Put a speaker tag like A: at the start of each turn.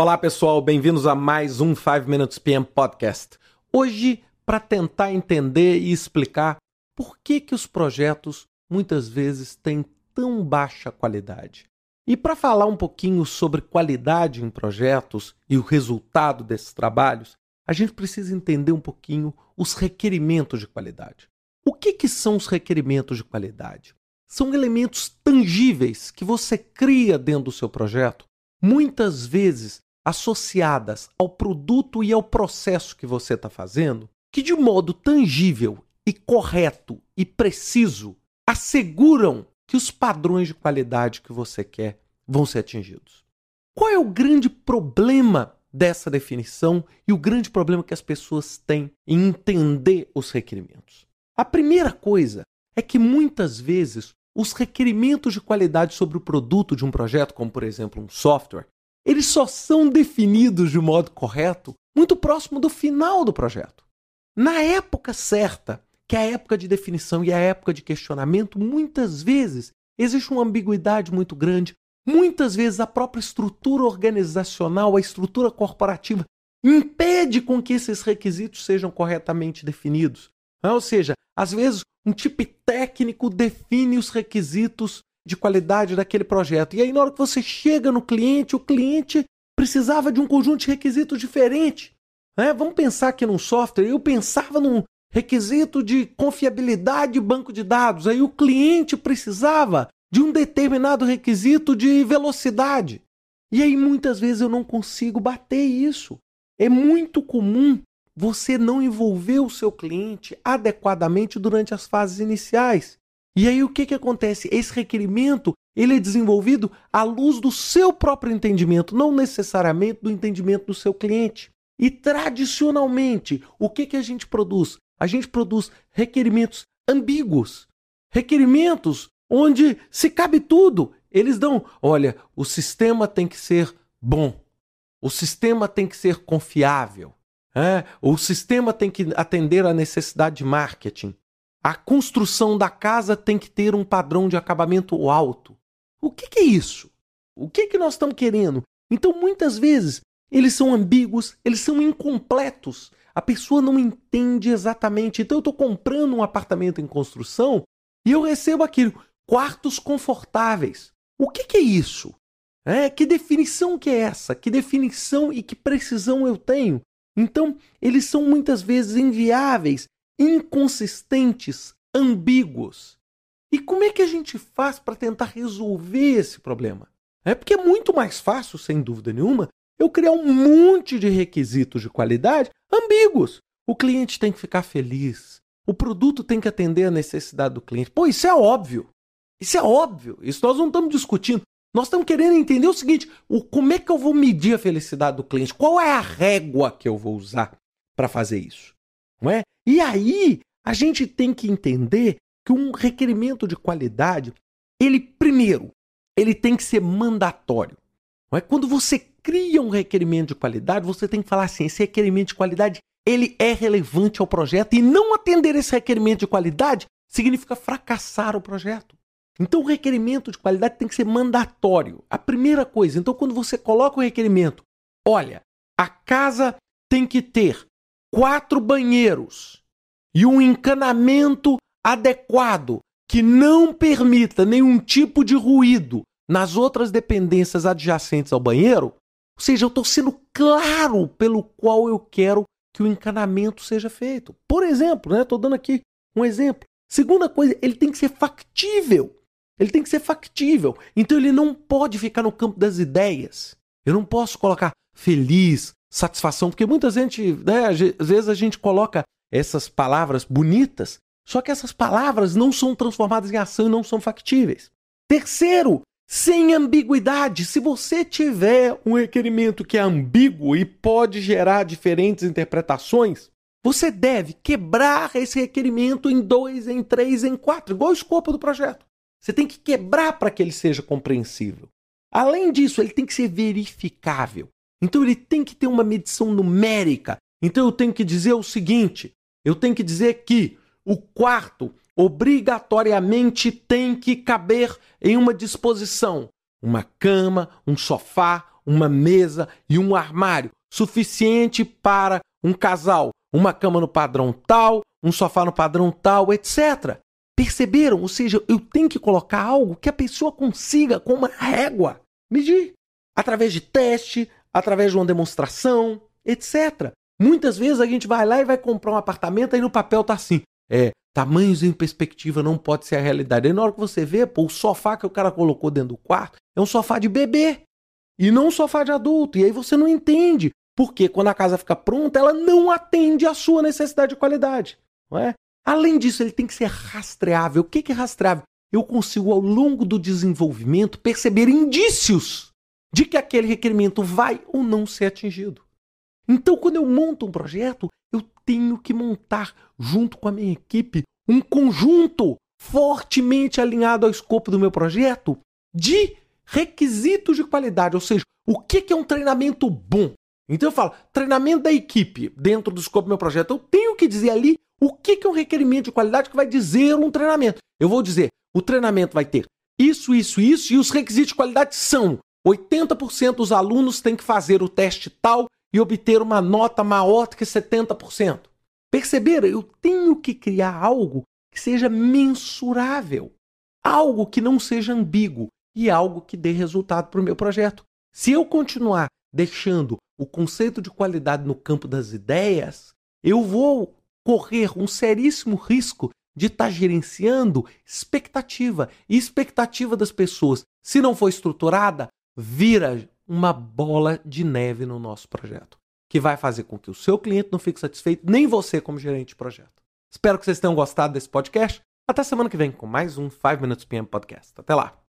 A: Olá pessoal, bem-vindos a mais um 5 Minutes PM Podcast. Hoje, para tentar entender e explicar por que, que os projetos muitas vezes têm tão baixa qualidade. E para falar um pouquinho sobre qualidade em projetos e o resultado desses trabalhos, a gente precisa entender um pouquinho os requerimentos de qualidade. O que, que são os requerimentos de qualidade? São elementos tangíveis que você cria dentro do seu projeto, muitas vezes associadas ao produto e ao processo que você está fazendo, que de modo tangível e correto e preciso asseguram que os padrões de qualidade que você quer vão ser atingidos. Qual é o grande problema dessa definição e o grande problema que as pessoas têm em entender os requerimentos? A primeira coisa é que muitas vezes os requerimentos de qualidade sobre o produto de um projeto, como por exemplo um software, eles só são definidos de modo correto muito próximo do final do projeto. Na época certa, que é a época de definição e a época de questionamento, muitas vezes existe uma ambiguidade muito grande. Muitas vezes a própria estrutura organizacional, a estrutura corporativa, impede com que esses requisitos sejam corretamente definidos. Ou seja, às vezes um tipo técnico define os requisitos de qualidade daquele projeto. E aí, na hora que você chega no cliente, o cliente precisava de um conjunto de requisitos diferente. Né? Vamos pensar aqui num software. Eu pensava num requisito de confiabilidade de banco de dados. Aí o cliente precisava de um determinado requisito de velocidade. E aí muitas vezes eu não consigo bater isso. É muito comum você não envolver o seu cliente adequadamente durante as fases iniciais. E aí o que, que acontece? Esse requerimento ele é desenvolvido à luz do seu próprio entendimento, não necessariamente do entendimento do seu cliente. E tradicionalmente, o que, que a gente produz? A gente produz requerimentos ambíguos, requerimentos onde se cabe tudo. Eles dão, olha, o sistema tem que ser bom, o sistema tem que ser confiável, é? o sistema tem que atender à necessidade de marketing, a construção da casa tem que ter um padrão de acabamento alto. O que, que é isso? O que, que nós estamos querendo? Então, muitas vezes, eles são ambíguos, eles são incompletos. A pessoa não entende exatamente. Então, eu estou comprando um apartamento em construção e eu recebo aquilo: quartos confortáveis. O que, que é isso? É, que definição que é essa? Que definição e que precisão eu tenho? Então, eles são muitas vezes inviáveis inconsistentes, ambíguos. E como é que a gente faz para tentar resolver esse problema? É porque é muito mais fácil, sem dúvida nenhuma, eu criar um monte de requisitos de qualidade ambíguos. O cliente tem que ficar feliz. O produto tem que atender a necessidade do cliente. Pô, isso é óbvio. Isso é óbvio. Isso nós não estamos discutindo. Nós estamos querendo entender o seguinte: o, como é que eu vou medir a felicidade do cliente? Qual é a régua que eu vou usar para fazer isso? Não é? E aí a gente tem que entender que um requerimento de qualidade, ele primeiro, ele tem que ser mandatório. Não é? Quando você cria um requerimento de qualidade, você tem que falar assim: esse requerimento de qualidade ele é relevante ao projeto e não atender esse requerimento de qualidade significa fracassar o projeto. Então o requerimento de qualidade tem que ser mandatório. A primeira coisa, então quando você coloca o requerimento, olha, a casa tem que ter quatro banheiros e um encanamento adequado que não permita nenhum tipo de ruído nas outras dependências adjacentes ao banheiro, ou seja, eu estou sendo claro pelo qual eu quero que o encanamento seja feito. Por exemplo, estou né, dando aqui um exemplo. Segunda coisa, ele tem que ser factível. Ele tem que ser factível. Então ele não pode ficar no campo das ideias. Eu não posso colocar feliz, satisfação, porque muita gente, né, às vezes a gente coloca essas palavras bonitas, só que essas palavras não são transformadas em ação e não são factíveis. Terceiro, sem ambiguidade. Se você tiver um requerimento que é ambíguo e pode gerar diferentes interpretações, você deve quebrar esse requerimento em dois, em três, em quatro, igual o escopo do projeto. Você tem que quebrar para que ele seja compreensível. Além disso, ele tem que ser verificável. Então ele tem que ter uma medição numérica. Então eu tenho que dizer o seguinte: eu tenho que dizer que o quarto obrigatoriamente tem que caber em uma disposição: uma cama, um sofá, uma mesa e um armário suficiente para um casal, uma cama no padrão tal, um sofá no padrão tal, etc. Perceberam? Ou seja, eu tenho que colocar algo que a pessoa consiga, com uma régua, medir. Através de teste, através de uma demonstração, etc. Muitas vezes a gente vai lá e vai comprar um apartamento, aí no papel tá assim: é, tamanhos em perspectiva não pode ser a realidade. Aí na hora que você vê, pô, o sofá que o cara colocou dentro do quarto é um sofá de bebê e não um sofá de adulto. E aí você não entende. Porque quando a casa fica pronta, ela não atende à sua necessidade de qualidade. Não é? Além disso, ele tem que ser rastreável. O que é rastreável? Eu consigo, ao longo do desenvolvimento, perceber indícios de que aquele requerimento vai ou não ser atingido. Então, quando eu monto um projeto, eu tenho que montar, junto com a minha equipe, um conjunto fortemente alinhado ao escopo do meu projeto de requisitos de qualidade. Ou seja, o que é um treinamento bom? Então eu falo, treinamento da equipe dentro do escopo do meu projeto. Eu tenho que dizer ali o que é um requerimento de qualidade que vai dizer um treinamento. Eu vou dizer, o treinamento vai ter isso, isso, isso, e os requisitos de qualidade são 80% dos alunos têm que fazer o teste tal e obter uma nota maior que 70%. Perceberam? Eu tenho que criar algo que seja mensurável, algo que não seja ambíguo e algo que dê resultado para o meu projeto. Se eu continuar deixando o conceito de qualidade no campo das ideias, eu vou correr um seríssimo risco de estar tá gerenciando expectativa. E expectativa das pessoas, se não for estruturada, vira uma bola de neve no nosso projeto, que vai fazer com que o seu cliente não fique satisfeito, nem você como gerente de projeto. Espero que vocês tenham gostado desse podcast. Até semana que vem com mais um 5 Minutes PM Podcast. Até lá!